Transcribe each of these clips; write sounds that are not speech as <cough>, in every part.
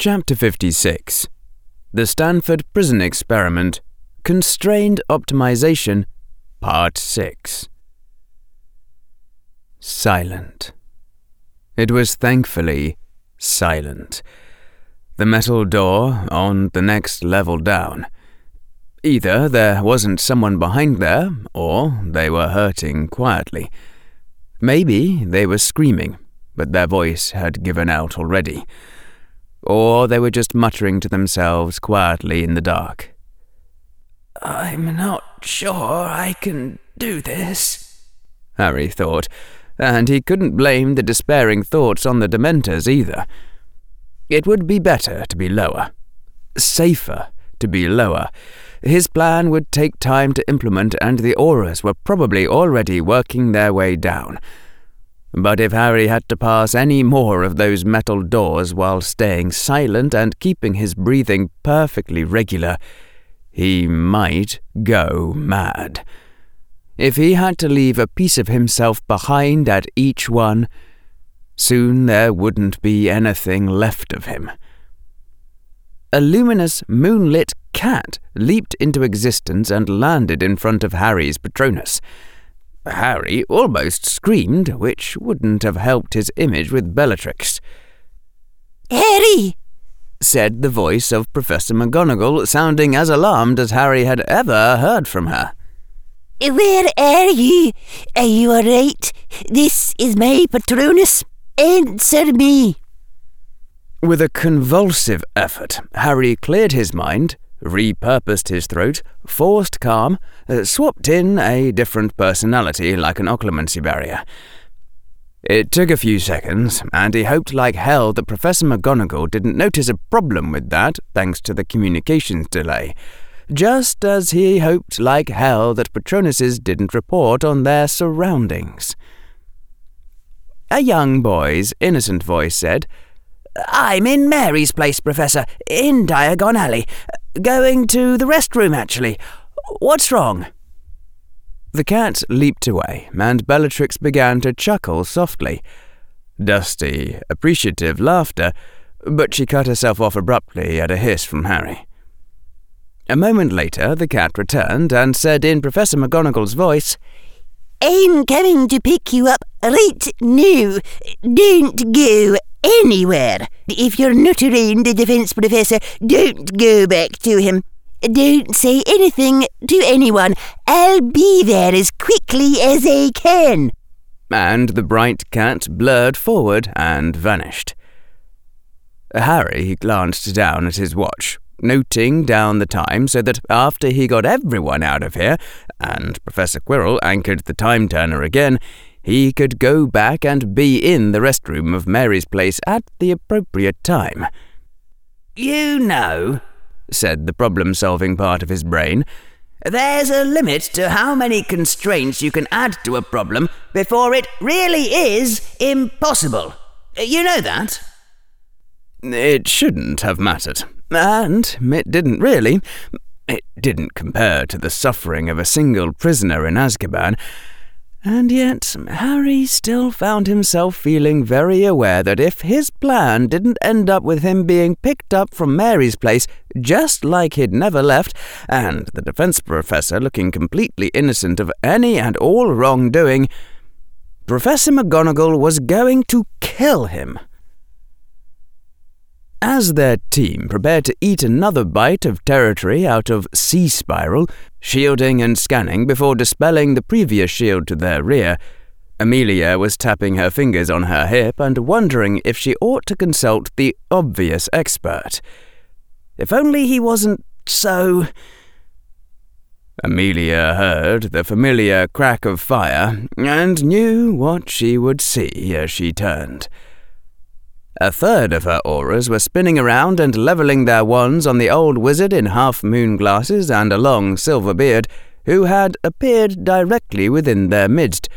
Chapter 56 The Stanford Prison Experiment Constrained Optimization, Part 6 Silent. It was thankfully silent. The metal door on the next level down. Either there wasn't someone behind there, or they were hurting quietly. Maybe they were screaming, but their voice had given out already. Or they were just muttering to themselves quietly in the dark. I'm not sure I can do this, Harry thought, and he couldn't blame the despairing thoughts on the Dementors either. It would be better to be lower, safer to be lower. His plan would take time to implement, and the Aurors were probably already working their way down. But if Harry had to pass any more of those metal doors while staying silent and keeping his breathing perfectly regular, he might go mad. If he had to leave a piece of himself behind at each one, soon there wouldn't be anything left of him. A luminous, moonlit cat leaped into existence and landed in front of Harry's Patronus. Harry almost screamed, which wouldn't have helped his image with Bellatrix. Harry! said the voice of Professor McGonagall, sounding as alarmed as Harry had ever heard from her. Where are you? Are you all right? This is my Patronus. Answer me. With a convulsive effort, Harry cleared his mind, repurposed his throat, forced calm, uh, swapped in a different personality like an occlumency barrier. It took a few seconds, and he hoped like hell that Professor McGonagall didn't notice a problem with that, thanks to the communications delay. Just as he hoped like hell that Patronuses didn't report on their surroundings. A young boy's innocent voice said, I'm in Mary's place, Professor, in Diagon Alley. Going to the restroom, actually. What's wrong? The cat leaped away, and Bellatrix began to chuckle softly. Dusty, appreciative laughter, but she cut herself off abruptly at a hiss from Harry. A moment later, the cat returned and said in Professor McGonagall's voice, I'm coming to pick you up right now. Don't go anywhere. If you're not around the defence professor, don't go back to him. Don't say anything to anyone. I'll be there as quickly as I can. And the bright cat blurred forward and vanished. Harry glanced down at his watch, noting down the time so that after he got everyone out of here, and Professor Quirrell anchored the time turner again, he could go back and be in the restroom of Mary's place at the appropriate time. You know, said the problem solving part of his brain, there's a limit to how many constraints you can add to a problem before it really is impossible. You know that? It shouldn't have mattered. And it didn't really. It didn't compare to the suffering of a single prisoner in Azkaban. And yet, Harry still found himself feeling very aware that if his plan didn't end up with him being picked up from Mary's place just like he'd never left, and the defense professor looking completely innocent of any and all wrongdoing, Professor McGonagall was going to kill him. As their team prepared to eat another bite of territory out of Sea Spiral, shielding and scanning before dispelling the previous shield to their rear, Amelia was tapping her fingers on her hip and wondering if she ought to consult the obvious expert. If only he wasn't so. Amelia heard the familiar crack of fire and knew what she would see as she turned. A third of her Aurors were spinning around and levelling their wands on the old wizard in half moon glasses and a long silver beard, who had appeared directly within their midst,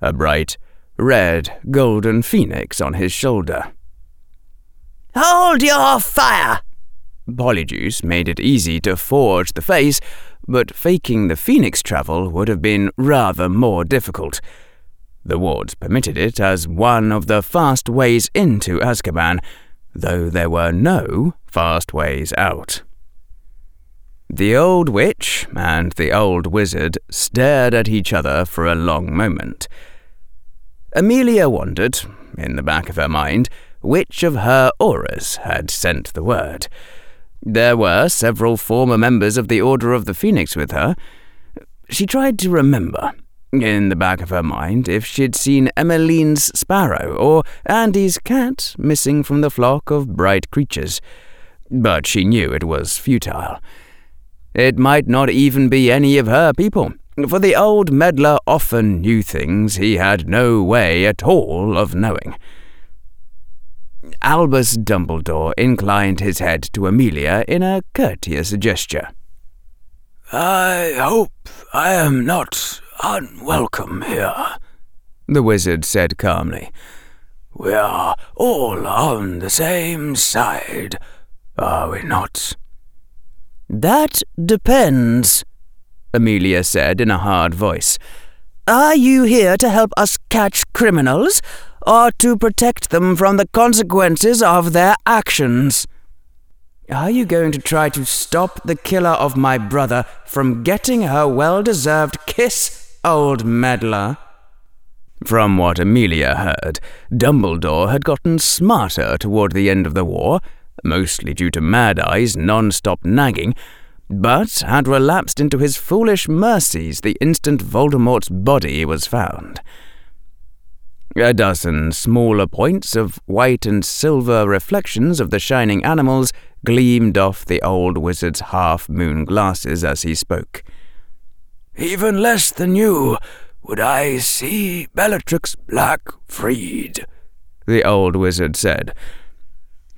a bright, red, golden phoenix on his shoulder. Hold your fire! Polyjuice made it easy to forge the face, but faking the phoenix travel would have been rather more difficult. The wards permitted it as one of the fast ways into Azkaban, though there were no fast ways out. The old witch and the old wizard stared at each other for a long moment. Amelia wondered, in the back of her mind, which of her Aurors had sent the word. There were several former members of the Order of the Phoenix with her. She tried to remember, in the back of her mind, if she'd seen Emmeline's sparrow or Andy's cat missing from the flock of bright creatures. But she knew it was futile. It might not even be any of her people, for the old meddler often knew things he had no way at all of knowing. Albus Dumbledore inclined his head to Amelia in a courteous gesture. I hope I am not unwelcome here, the wizard said calmly. We are all on the same side, are we not? That depends, Amelia said in a hard voice. Are you here to help us catch criminals, or to protect them from the consequences of their actions? Are you going to try to stop the killer of my brother from getting her well deserved kiss, old meddler? From what Amelia heard, Dumbledore had gotten smarter toward the end of the war mostly due to Mad Eye's non stop nagging, but had relapsed into his foolish mercies the instant Voldemort's body was found. A dozen smaller points of white and silver reflections of the shining animals gleamed off the old wizard's half moon glasses as he spoke. Even less than you would I see Bellatrix Black freed, the old wizard said,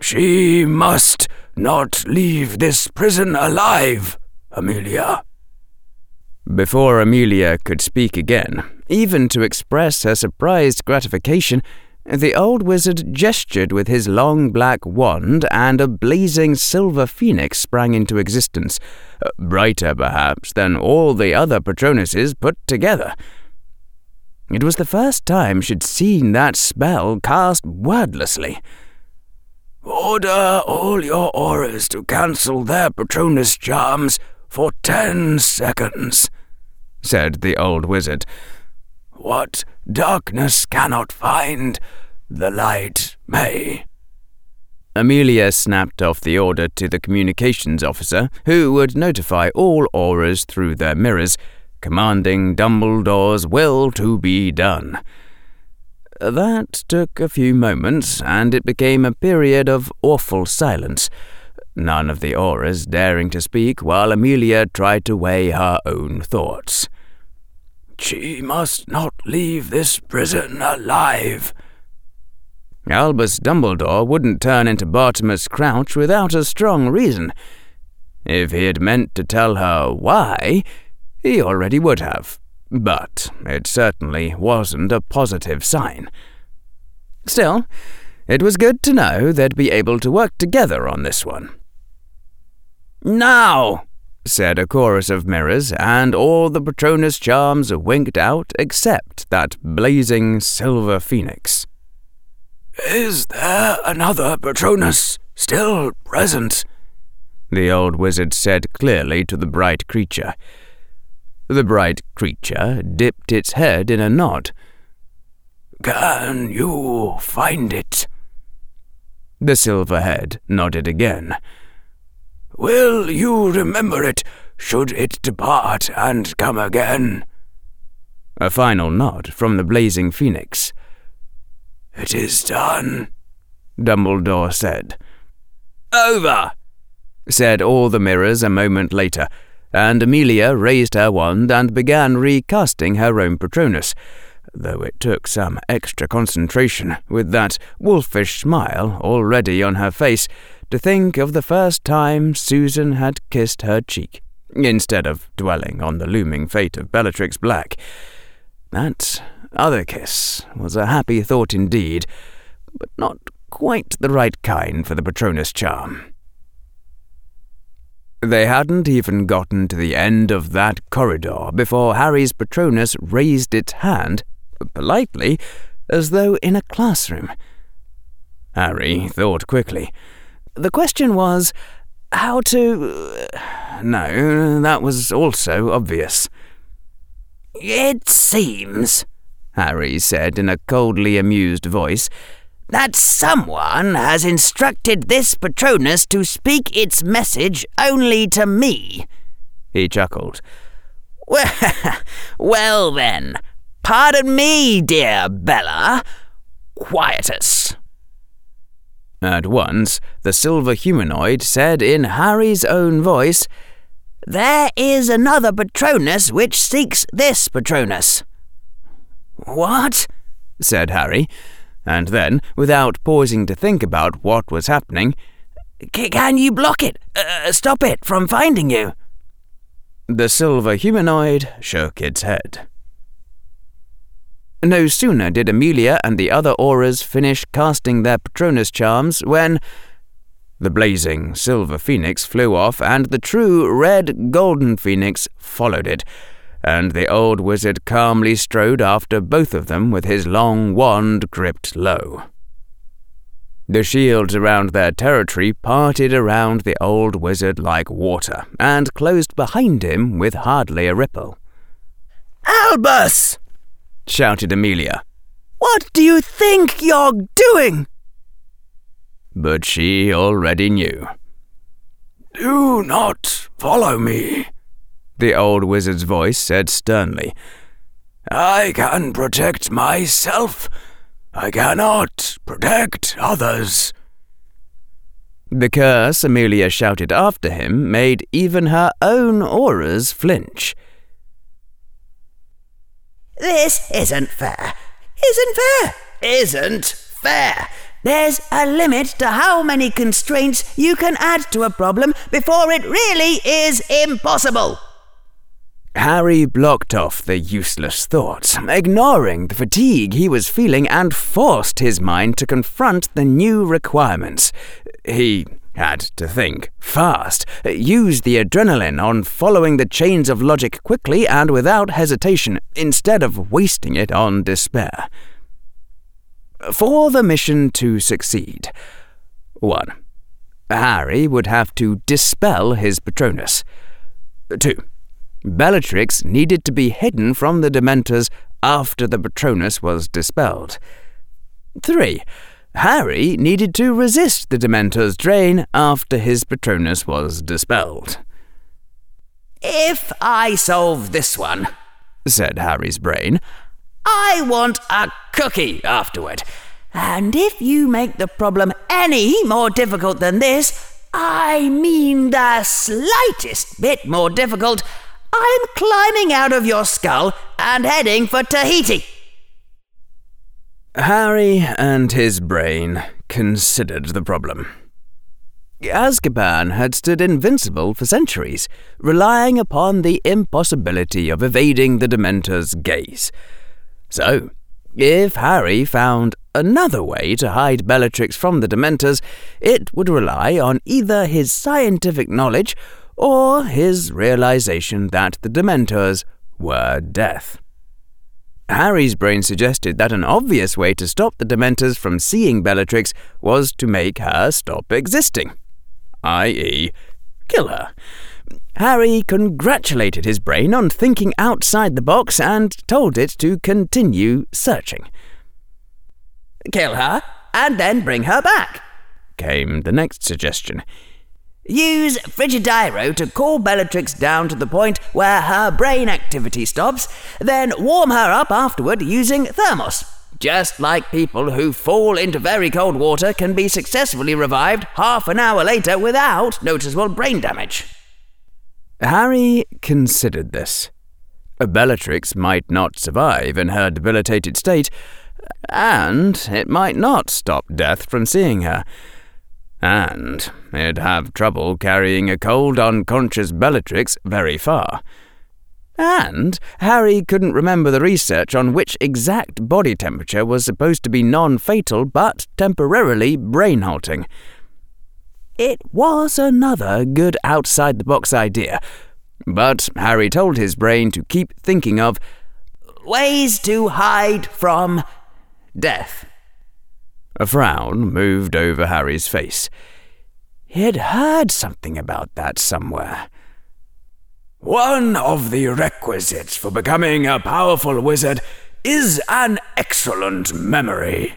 she must not leave this prison alive, Amelia. Before Amelia could speak again, even to express her surprised gratification, the old wizard gestured with his long black wand, and a blazing silver phoenix sprang into existence, uh, brighter perhaps than all the other Patronuses put together. It was the first time she'd seen that spell cast wordlessly. Order all your Aurors to cancel their Patronus charms for ten seconds, said the old wizard. What darkness cannot find, the light may. Amelia snapped off the order to the communications officer, who would notify all Aurors through their mirrors, commanding Dumbledore's will to be done. That took a few moments, and it became a period of awful silence, none of the Aurors daring to speak while Amelia tried to weigh her own thoughts. She must not leave this prison alive. Albus Dumbledore wouldn't turn into Bartemius Crouch without a strong reason. If he had meant to tell her why, he already would have but it certainly wasn't a positive sign. Still, it was good to know they'd be able to work together on this one. Now, said a chorus of mirrors, and all the Patronus charms winked out except that blazing silver phoenix. Is there another Patronus still present? The old wizard said clearly to the bright creature. The bright creature dipped its head in a nod. Can you find it? The silver head nodded again. Will you remember it should it depart and come again? A final nod from the blazing phoenix. It is done, Dumbledore said. Over, said all the mirrors a moment later, and Amelia raised her wand and began recasting her own Patronus, though it took some extra concentration, with that wolfish smile already on her face, to think of the first time Susan had kissed her cheek, instead of dwelling on the looming fate of Bellatrix Black. That other kiss was a happy thought indeed, but not quite the right kind for the Patronus charm. They hadn't even gotten to the end of that corridor before Harry's Patronus raised its hand, politely, as though in a classroom. Harry thought quickly. The question was how to. No, that was also obvious. It seems, Harry said in a coldly amused voice, that someone has instructed this Patronus to speak its message only to me. He chuckled. <laughs> Well, then, pardon me, dear Bella. Quietus. At once, the silver humanoid said in Harry's own voice, There is another Patronus which seeks this Patronus. What? said Harry, and then, without pausing to think about what was happening, Can you block it? Uh, stop it from finding you? The silver humanoid shook its head. No sooner did Amelia and the other Aurors finish casting their Patronus charms when the blazing silver phoenix flew off and the true red golden phoenix followed it, and the old wizard calmly strode after both of them with his long wand gripped low. The shields around their territory parted around the old wizard like water, and closed behind him with hardly a ripple. Albus! Shouted Amelia. What do you think you're doing? But she already knew. Do not follow me, the old wizard's voice said sternly. I can protect myself. I cannot protect others. The curse Amelia shouted after him made even her own Aurors flinch. This isn't fair. Isn't fair. Isn't fair. There's a limit to how many constraints you can add to a problem before it really is impossible. Harry blocked off the useless thoughts, ignoring the fatigue he was feeling, and forced his mind to confront the new requirements. He had to think fast, use the adrenaline on following the chains of logic quickly and without hesitation, instead of wasting it on despair. For the mission to succeed, 1. Harry would have to dispel his Patronus. 2. Bellatrix needed to be hidden from the Dementors after the Patronus was dispelled. 3. Harry needed to resist the Dementor's drain after his Patronus was dispelled. If I solve this one, said Harry's brain, I want a cookie afterward. And if you make the problem any more difficult than this, I mean the slightest bit more difficult, I'm climbing out of your skull and heading for Tahiti. Harry and his brain considered the problem. Azkaban had stood invincible for centuries, relying upon the impossibility of evading the Dementor's gaze. So, if Harry found another way to hide Bellatrix from the Dementors, it would rely on either his scientific knowledge or his realization that the Dementors were death. Harry's brain suggested that an obvious way to stop the Dementors from seeing Bellatrix was to make her stop existing, i.e., kill her. Harry congratulated his brain on thinking outside the box and told it to continue searching. Kill her, and then bring her back, came the next suggestion. Use Frigideiro to cool Bellatrix down to the point where her brain activity stops, then warm her up afterward using thermos. Just like people who fall into very cold water can be successfully revived half an hour later without noticeable brain damage. Harry considered this. Bellatrix might not survive in her debilitated state, and it might not stop death from seeing her and he'd have trouble carrying a cold, unconscious Bellatrix very far. And Harry couldn't remember the research on which exact body temperature was supposed to be non fatal but temporarily brain halting. It was another good outside the box idea, but Harry told his brain to keep thinking of ways to hide from death. A frown moved over Harry's face. He had heard something about that somewhere. One of the requisites for becoming a powerful wizard is an excellent memory,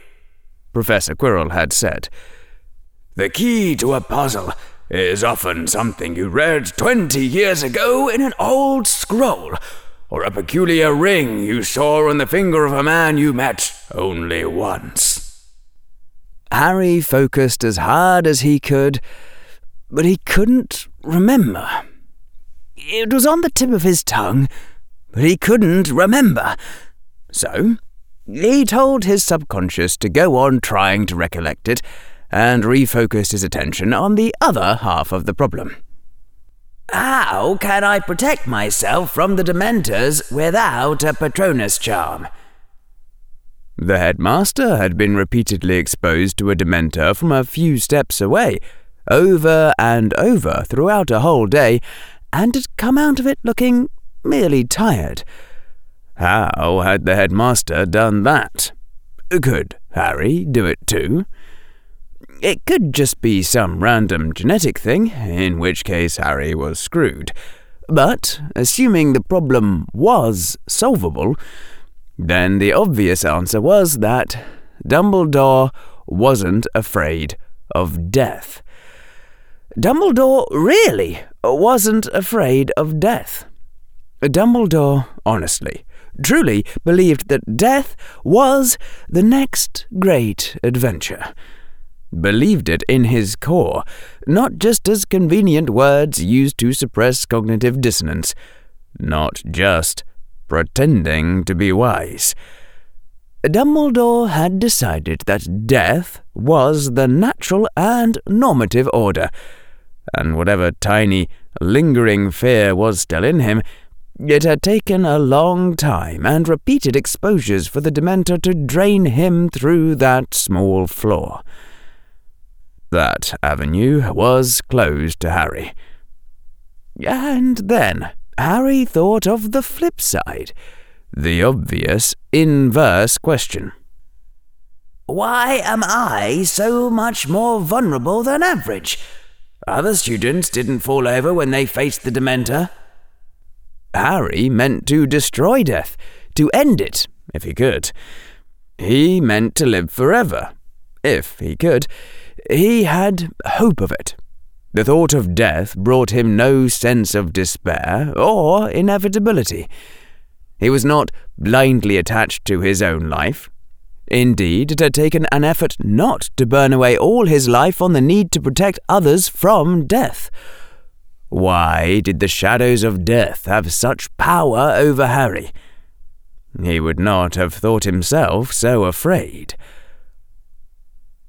Professor Quirrell had said. The key to a puzzle is often something you read twenty years ago in an old scroll, or a peculiar ring you saw on the finger of a man you met only once. Harry focused as hard as he could, but he couldn't remember. It was on the tip of his tongue, but he couldn't remember. So, he told his subconscious to go on trying to recollect it, and refocused his attention on the other half of the problem. How can I protect myself from the Dementors without a Patronus charm? The headmaster had been repeatedly exposed to a Dementor from a few steps away, over and over throughout a whole day, and had come out of it looking merely tired. How had the headmaster done that? Could Harry do it too? It could just be some random genetic thing, in which case Harry was screwed. But, assuming the problem was solvable, then the obvious answer was that Dumbledore wasn't afraid of death. Dumbledore really wasn't afraid of death. Dumbledore, honestly, truly believed that death was the next great adventure believed it in his core, not just as convenient words used to suppress cognitive dissonance, not just pretending to be wise. Dumbledore had decided that death was the natural and normative order, and whatever tiny, lingering fear was still in him, it had taken a long time and repeated exposures for the Dementor to drain him through that small flaw. That avenue was closed to Harry. And then Harry thought of the flip side, the obvious inverse question. Why am I so much more vulnerable than average? Other students didn't fall over when they faced the Dementor. Harry meant to destroy death, to end it, if he could. He meant to live forever, if he could. He had hope of it. The thought of death brought him no sense of despair or inevitability. He was not blindly attached to his own life. Indeed, it had taken an effort not to burn away all his life on the need to protect others from death. Why did the shadows of death have such power over Harry? He would not have thought himself so afraid.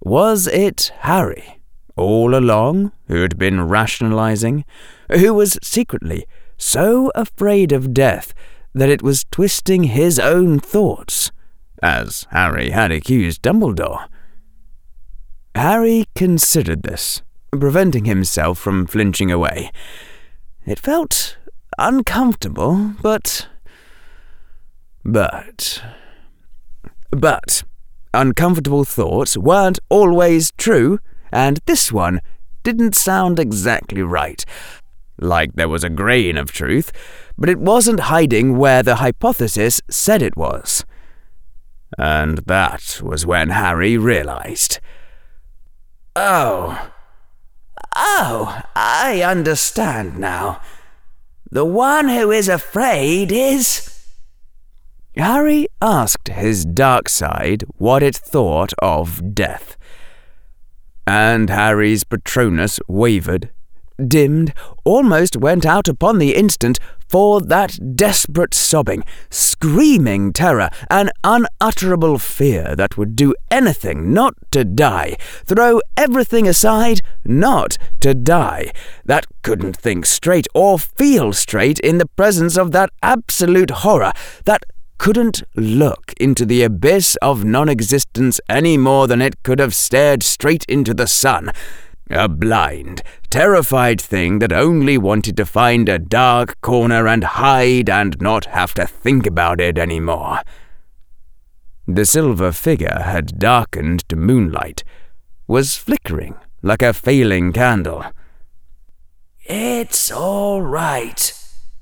Was it Harry, all along, who had been rationalizing, who was secretly so afraid of death that it was twisting his own thoughts, as Harry had accused Dumbledore? Harry considered this, preventing himself from flinching away. It felt uncomfortable, but. But. But uncomfortable thoughts weren't always true, and this one didn't sound exactly right. Like there was a grain of truth, but it wasn't hiding where the hypothesis said it was. And that was when Harry realized. Oh. Oh, I understand now. The one who is afraid is. Harry asked his dark side what it thought of death. And Harry's Patronus wavered, dimmed, almost went out upon the instant for that desperate sobbing, screaming terror, an unutterable fear that would do anything not to die, throw everything aside not to die, that couldn't think straight or feel straight in the presence of that absolute horror, that couldn't look into the abyss of non existence any more than it could have stared straight into the sun. A blind, terrified thing that only wanted to find a dark corner and hide and not have to think about it any more. The silver figure had darkened to moonlight, was flickering like a failing candle. It's all right,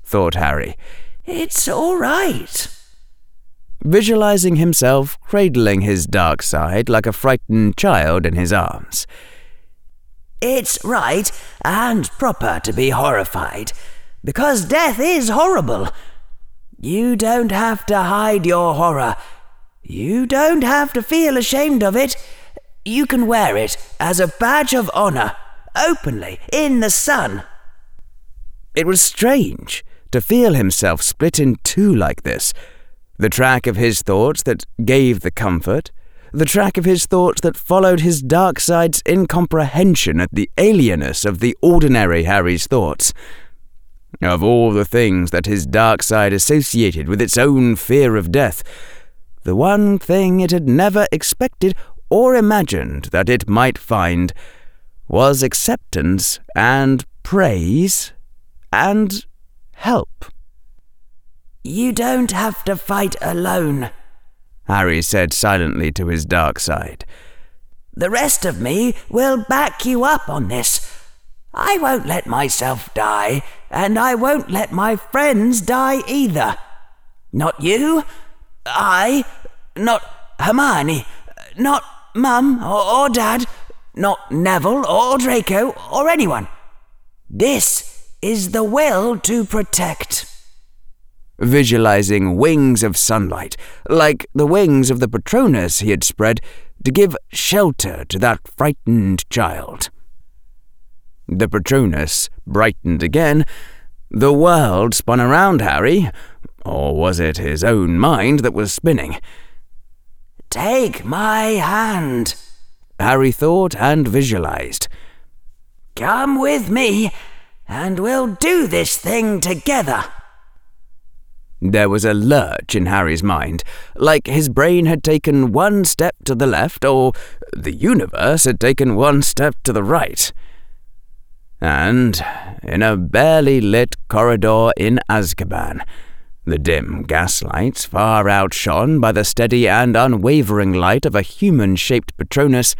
thought Harry. It's all right. Visualizing himself cradling his dark side like a frightened child in his arms. It's right and proper to be horrified, because death is horrible. You don't have to hide your horror. You don't have to feel ashamed of it. You can wear it as a badge of honor, openly, in the sun. It was strange to feel himself split in two like this. The track of his thoughts that gave the comfort, the track of his thoughts that followed his dark side's incomprehension at the alienness of the ordinary Harry's thoughts. Of all the things that his dark side associated with its own fear of death, the one thing it had never expected or imagined that it might find was acceptance and praise and help. You don't have to fight alone, Harry said silently to his dark side. The rest of me will back you up on this. I won't let myself die, and I won't let my friends die either. Not you, I, not Hermione, not Mum or, or Dad, not Neville or Draco or anyone. This is the will to protect. Visualizing wings of sunlight, like the wings of the Patronus he had spread to give shelter to that frightened child. The Patronus brightened again. The world spun around Harry, or was it his own mind that was spinning? Take my hand, Harry thought and visualized. Come with me, and we'll do this thing together. There was a lurch in Harry's mind, like his brain had taken one step to the left, or the universe had taken one step to the right. And in a barely lit corridor in Azkaban, the dim gaslights far outshone by the steady and unwavering light of a human shaped Patronus,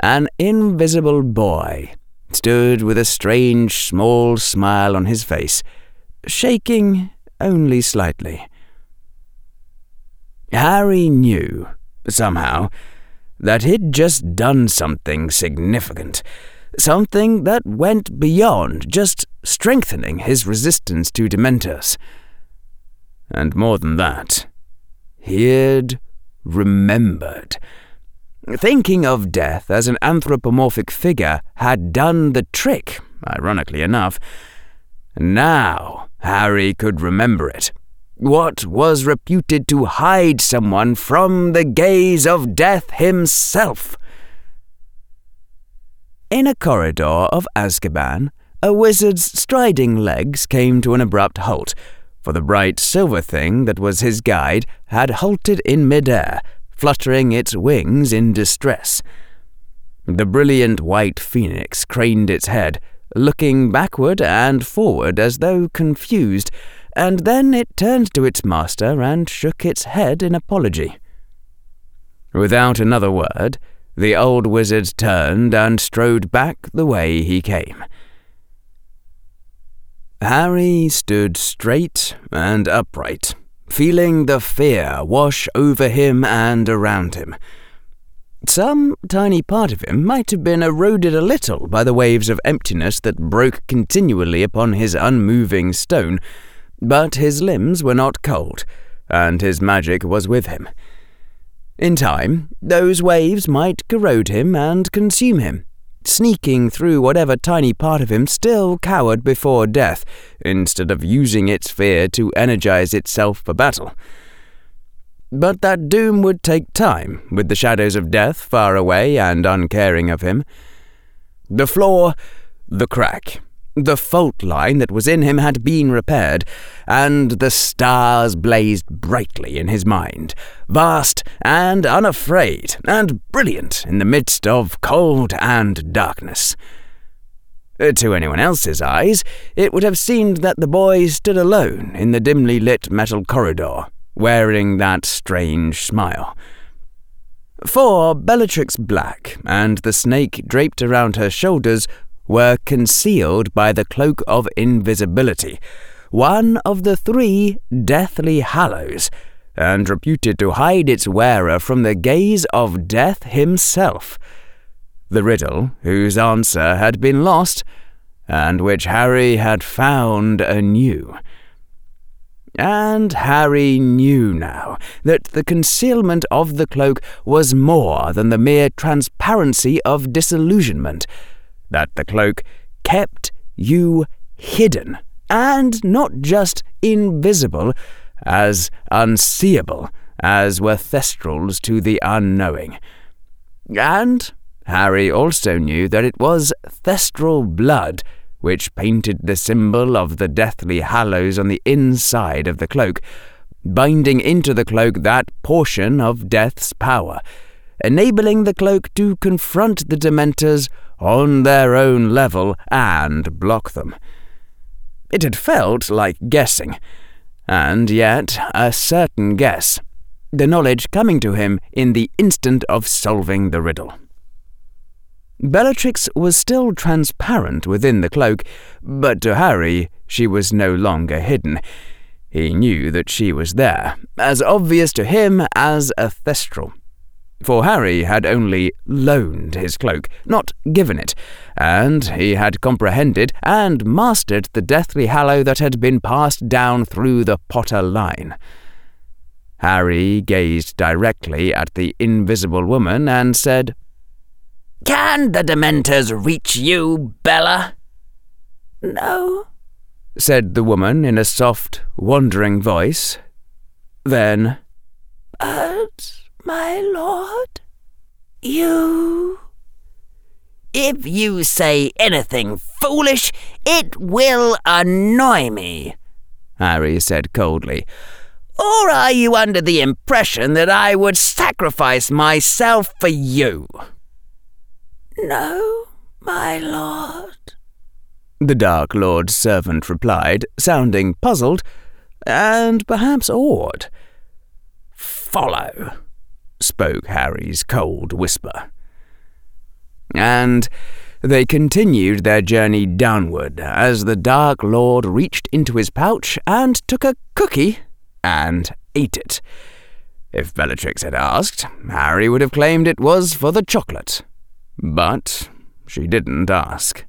an invisible boy stood with a strange small smile on his face, shaking only slightly. Harry knew, somehow, that he'd just done something significant, something that went beyond just strengthening his resistance to Dementors. And more than that, he'd remembered. Thinking of death as an anthropomorphic figure had done the trick, ironically enough. Now Harry could remember it. What was reputed to hide someone from the gaze of death himself? In a corridor of Azkaban, a wizard's striding legs came to an abrupt halt, for the bright silver thing that was his guide had halted in midair, fluttering its wings in distress. The brilliant white phoenix craned its head, looking backward and forward as though confused, and then it turned to its master and shook its head in apology. Without another word, the old wizard turned and strode back the way he came. Harry stood straight and upright, feeling the fear wash over him and around him. Some tiny part of him might have been eroded a little by the waves of emptiness that broke continually upon his unmoving stone, but his limbs were not cold, and his magic was with him. In time, those waves might corrode him and consume him, sneaking through whatever tiny part of him still cowered before death, instead of using its fear to energize itself for battle. But that doom would take time, with the shadows of death far away and uncaring of him. The flaw, the crack, the fault line that was in him had been repaired, and the stars blazed brightly in his mind, vast and unafraid and brilliant in the midst of cold and darkness. Uh, to anyone else's eyes, it would have seemed that the boy stood alone in the dimly lit metal corridor, wearing that strange smile. For Bellatrix Black and the snake draped around her shoulders were concealed by the cloak of invisibility, one of the three Deathly Hallows, and reputed to hide its wearer from the gaze of Death himself. The riddle, whose answer had been lost, and which Harry had found anew. And Harry knew now that the concealment of the cloak was more than the mere transparency of disillusionment, that the cloak kept you hidden, and not just invisible, as unseeable as were thestrals to the unknowing. And Harry also knew that it was thestral blood which painted the symbol of the Deathly Hallows on the inside of the cloak, binding into the cloak that portion of Death's power, enabling the cloak to confront the Dementors on their own level and block them. It had felt like guessing, and yet a certain guess, the knowledge coming to him in the instant of solving the riddle. Bellatrix was still transparent within the cloak, but to Harry she was no longer hidden. He knew that she was there, as obvious to him as a thestral. For Harry had only loaned his cloak, not given it, and he had comprehended and mastered the deathly hallow that had been passed down through the Potter line. Harry gazed directly at the invisible woman and said, can the Dementors reach you, Bella? No, said the woman in a soft, wandering voice. Then, But, my lord, you. If you say anything foolish, it will annoy me, Harry said coldly. Or are you under the impression that I would sacrifice myself for you? No, my lord. The Dark Lord's servant replied, sounding puzzled and perhaps awed. Follow, spoke Harry's cold whisper. And they continued their journey downward as the Dark Lord reached into his pouch and took a cookie and ate it. If Bellatrix had asked, Harry would have claimed it was for the chocolate. But she didn't ask.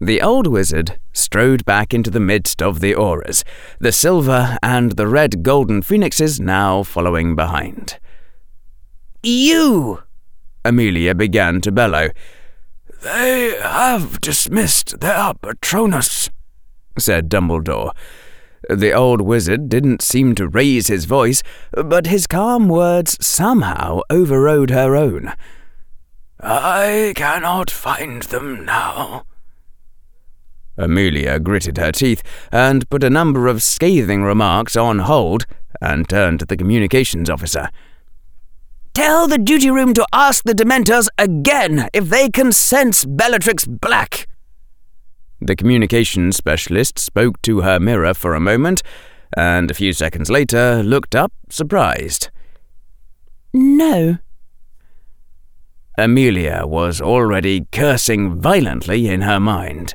The old wizard strode back into the midst of the Aurors, the silver and the red golden phoenixes now following behind. You! Amelia began to bellow. They have dismissed their Patronus, said Dumbledore. The old wizard didn't seem to raise his voice, but his calm words somehow overrode her own. I cannot find them now. Amelia gritted her teeth and put a number of scathing remarks on hold and turned to the communications officer. Tell the duty room to ask the Dementors again if they can sense Bellatrix Black. The communications specialist spoke to her mirror for a moment and a few seconds later looked up, surprised. No, Amelia was already cursing violently in her mind.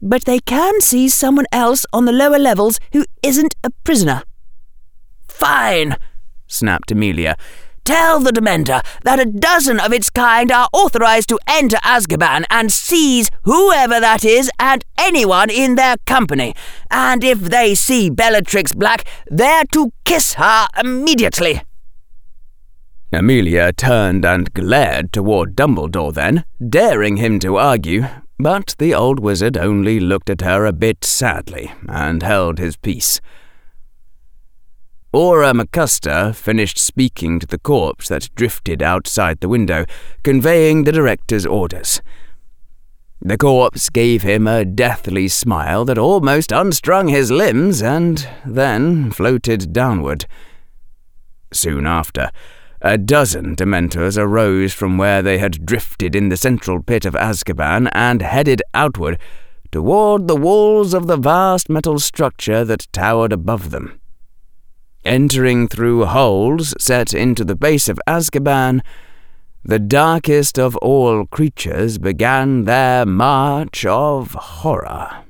But they can see someone else on the lower levels who isn't a prisoner. Fine, snapped Amelia. Tell the Dementor that a dozen of its kind are authorized to enter Azkaban and seize whoever that is and anyone in their company. And if they see Bellatrix Black, they're to kiss her immediately. Amelia turned and glared toward Dumbledore then, daring him to argue, but the old wizard only looked at her a bit sadly and held his peace. Auror McCuster finished speaking to the corpse that drifted outside the window, conveying the director's orders. The corpse gave him a deathly smile that almost unstrung his limbs and then floated downward. Soon after, a dozen Dementors arose from where they had drifted in the central pit of Azkaban and headed outward toward the walls of the vast metal structure that towered above them. Entering through holes set into the base of Azkaban, the darkest of all creatures began their march of horror.